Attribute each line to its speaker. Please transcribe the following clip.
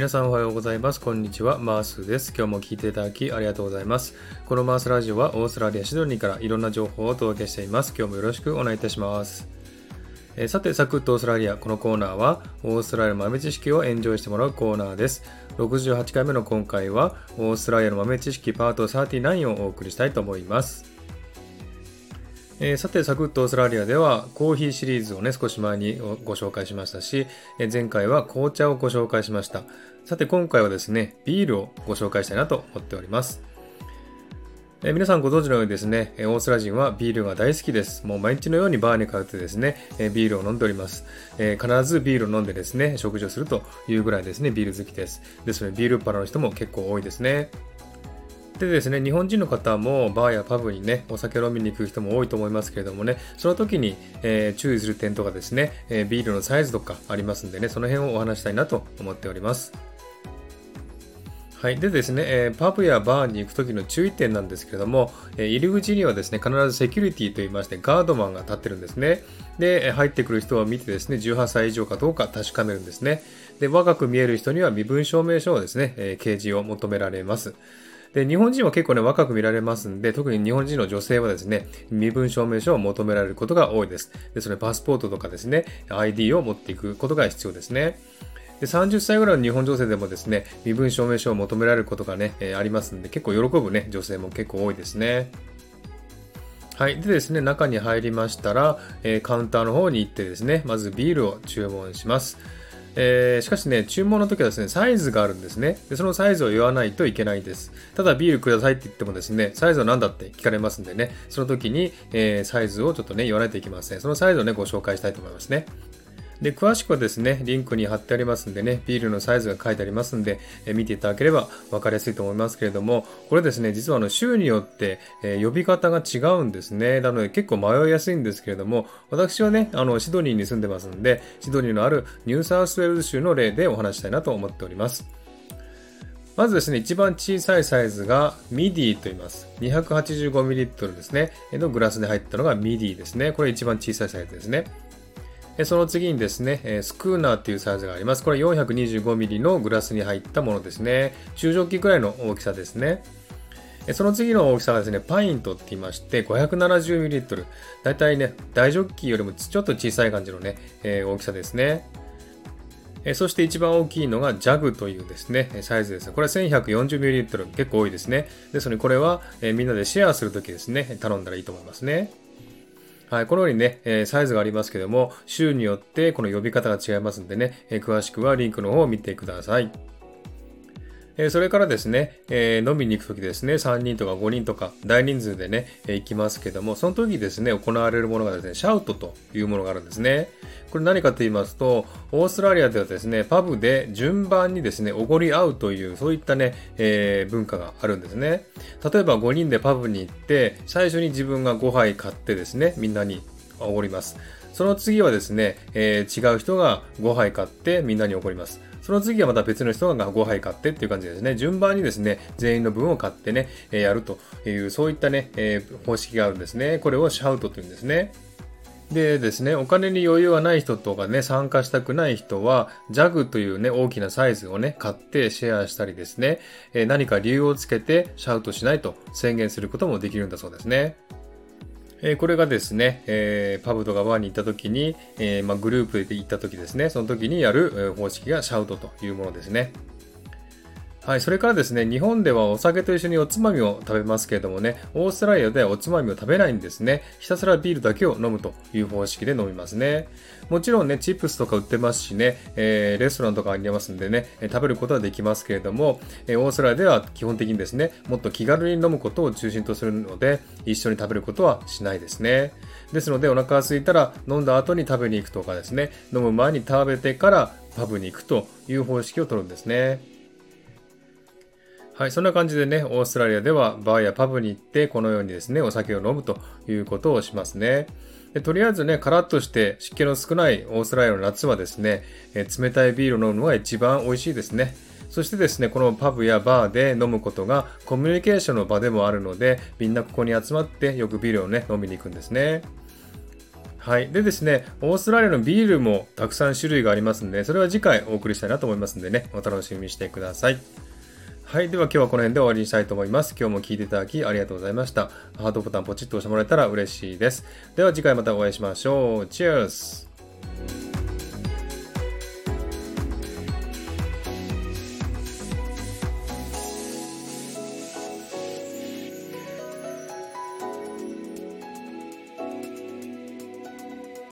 Speaker 1: 皆さんおはようございます。こんにちは。マースです。今日も聞いていただきありがとうございます。このマースラジオはオーストラリア・シドニーからいろんな情報をお届けしています。今日もよろしくお願いいたします。え、さて、サクッとオーストラリア。このコーナーはオーストラリアの豆知識をエンジョイしてもらうコーナーです。68回目の今回はオーストラリアの豆知識パート39をお送りしたいと思います。えー、さて、サクッとオーストラリアではコーヒーシリーズをね、少し前にご紹介しましたし、えー、前回は紅茶をご紹介しました。さて、今回はですね、ビールをご紹介したいなと思っております。えー、皆さんご存知のようにですね、オーストラリア人はビールが大好きです。もう毎日のようにバーに通ってですね、えビールを飲んでおります、え、必ずビールを飲んでですね、食事をするというぐらいですね、ビール好きです。ですので、ビールパラの人も結構多いですね。でですね、日本人の方もバーやパブにね、お酒飲みに行く人も多いと思いますけれどもね、その時に、えー、注意する点とかですね、えー、ビールのサイズとかありますんでね、その辺をお話したいなと思っております。はい。でですね、えー、パブやバーに行く時の注意点なんですけれども、えー、入り口にはですね、必ずセキュリティといいまして、ガードマンが立ってるんですね。で、入ってくる人を見てですね、18歳以上かどうか確かめるんですね。で、若く見える人には身分証明書をですね、えー、掲示を求められます。で、日本人は結構ね、若く見られますんで、特に日本人の女性はですね、身分証明書を求められることが多いです。で、それパスポートとかですね、ID を持っていくことが必要ですね。で30歳ぐらいの日本女性でもですね、身分証明書を求められることがね、えー、ありますんで、結構喜ぶね、女性も結構多いですね。はい。でですね、中に入りましたら、えー、カウンターの方に行ってですね、まずビールを注文します。えー、しかしね、注文の時はですね、サイズがあるんですねで。そのサイズを言わないといけないです。ただ、ビールくださいって言ってもですね、サイズは何だって聞かれますんでね、その時に、えー、サイズをちょっとね、言わないといけません。そのサイズをね、ご紹介したいと思いますね。で、詳しくはですね、リンクに貼ってありますんでね、ビールのサイズが書いてありますんで、え見ていただければ分かりやすいと思いますけれども、これですね、実はあの州によって、え呼び方が違うんですね。なので結構迷いやすいんですけれども、私はね、あの、シドニーに住んでますんで、シドニーのあるニューサウスウェールズ州の例でお話したいなと思っております。まずですね、一番小さいサイズが middy と言います。285ml ですね。のグラスで入ったのが middy ですね。これ一番小さいサイズですね。その次にですね、スクーナーっていうサイズがあります。これ 425mm のグラスに入ったものですね。中ジョッキくらいの大きさですね。その次の大きさがですね、パイントって言いまして、570ml。だいたいね、大ジョッキよりもちょっと小さい感じのね、えー、大きさですね。そして一番大きいのが JAG というですね、サイズです。これは 1140ml 結構多いですね。ですのでこれは、えみんなでシェアするときですね、頼んだらいいと思いますね。はい、このようにね、え、サイズがありますけども、週によってこの呼び方が違いますんでね、え、詳しくはリンクの方を見てください。えそれからですね、え飲みに行くときですね、3人とか5人とか大人数でね、え行きますけども、その時ですね、行われるものがですね、シャウトというものがあるんですね。これ何かと言いますと、オーストラリアではですね、パブで順番にですね、おごり合うという、そういったね、えー、文化があるんですね。例えば5人でパブに行って、最初に自分が5杯買ってですね、みんなにおごります。その次はですね、えー、違う人が5杯買ってみんなにおごります。その次はまた別の人が5杯買ってっていう感じですね。順番にですね、全員の分を買ってね、えやるという、そういったね、え方式があるんですね。これをシャウトというんですね。でですね、お金に余裕がない人とかね、参加したくない人は、ジャグというね、大きなサイズをね、買ってシェアしたりですね、え何か理由をつけてシャウトしないと宣言することもできるんだそうですね。えこれがですね、え、パブとかバーに行った時に、え、ま、グループで行った時ですね、その時にやる方式がシャウトというものですね。はい、それからですね、日本ではお酒と一緒におつまみを食べますけれどもね、オーストラリアではおつまみを食べないんですね。ひたすらビールだけを飲むという方式で飲みますね。もちろんね、チップスとか売ってますしね、えー、レストランとかありますんでね、食べることはできますけれども、えオーストラリアでは基本的にですね、もっと気軽に飲むことを中心とするので、一緒に食べることはしないですね。ですので、お腹が空いたら飲んだ後に食べに行くとかですね、飲む前に食べてからパブに行くという方式をとるんですね。はい、そんな感じでね、オーストラリアではバーやパブに行って、このようにですね、お酒を飲むということをしますね。でとりあえずね、カラッとして湿気の少ないオーストラリアの夏はですね、え冷たいビールを飲むのが一番美味しいですね。そしてですね、このパブやバーで飲むことがコミュニケーションの場でもあるので、みんなここに集まってよくビールをね、飲みに行くんですね。はい。でですね、オーストラリアのビールもたくさん種類がありますんで、それは次回お送りしたいなと思いますんでね、お楽しみにしてください。はい。では今日はこの辺で終わりにしたいと思います。今日も聴いていただきありがとうございました。ハートボタンポチッと押してもらえたら嬉しいです。では次回またお会いしましょう。チェアス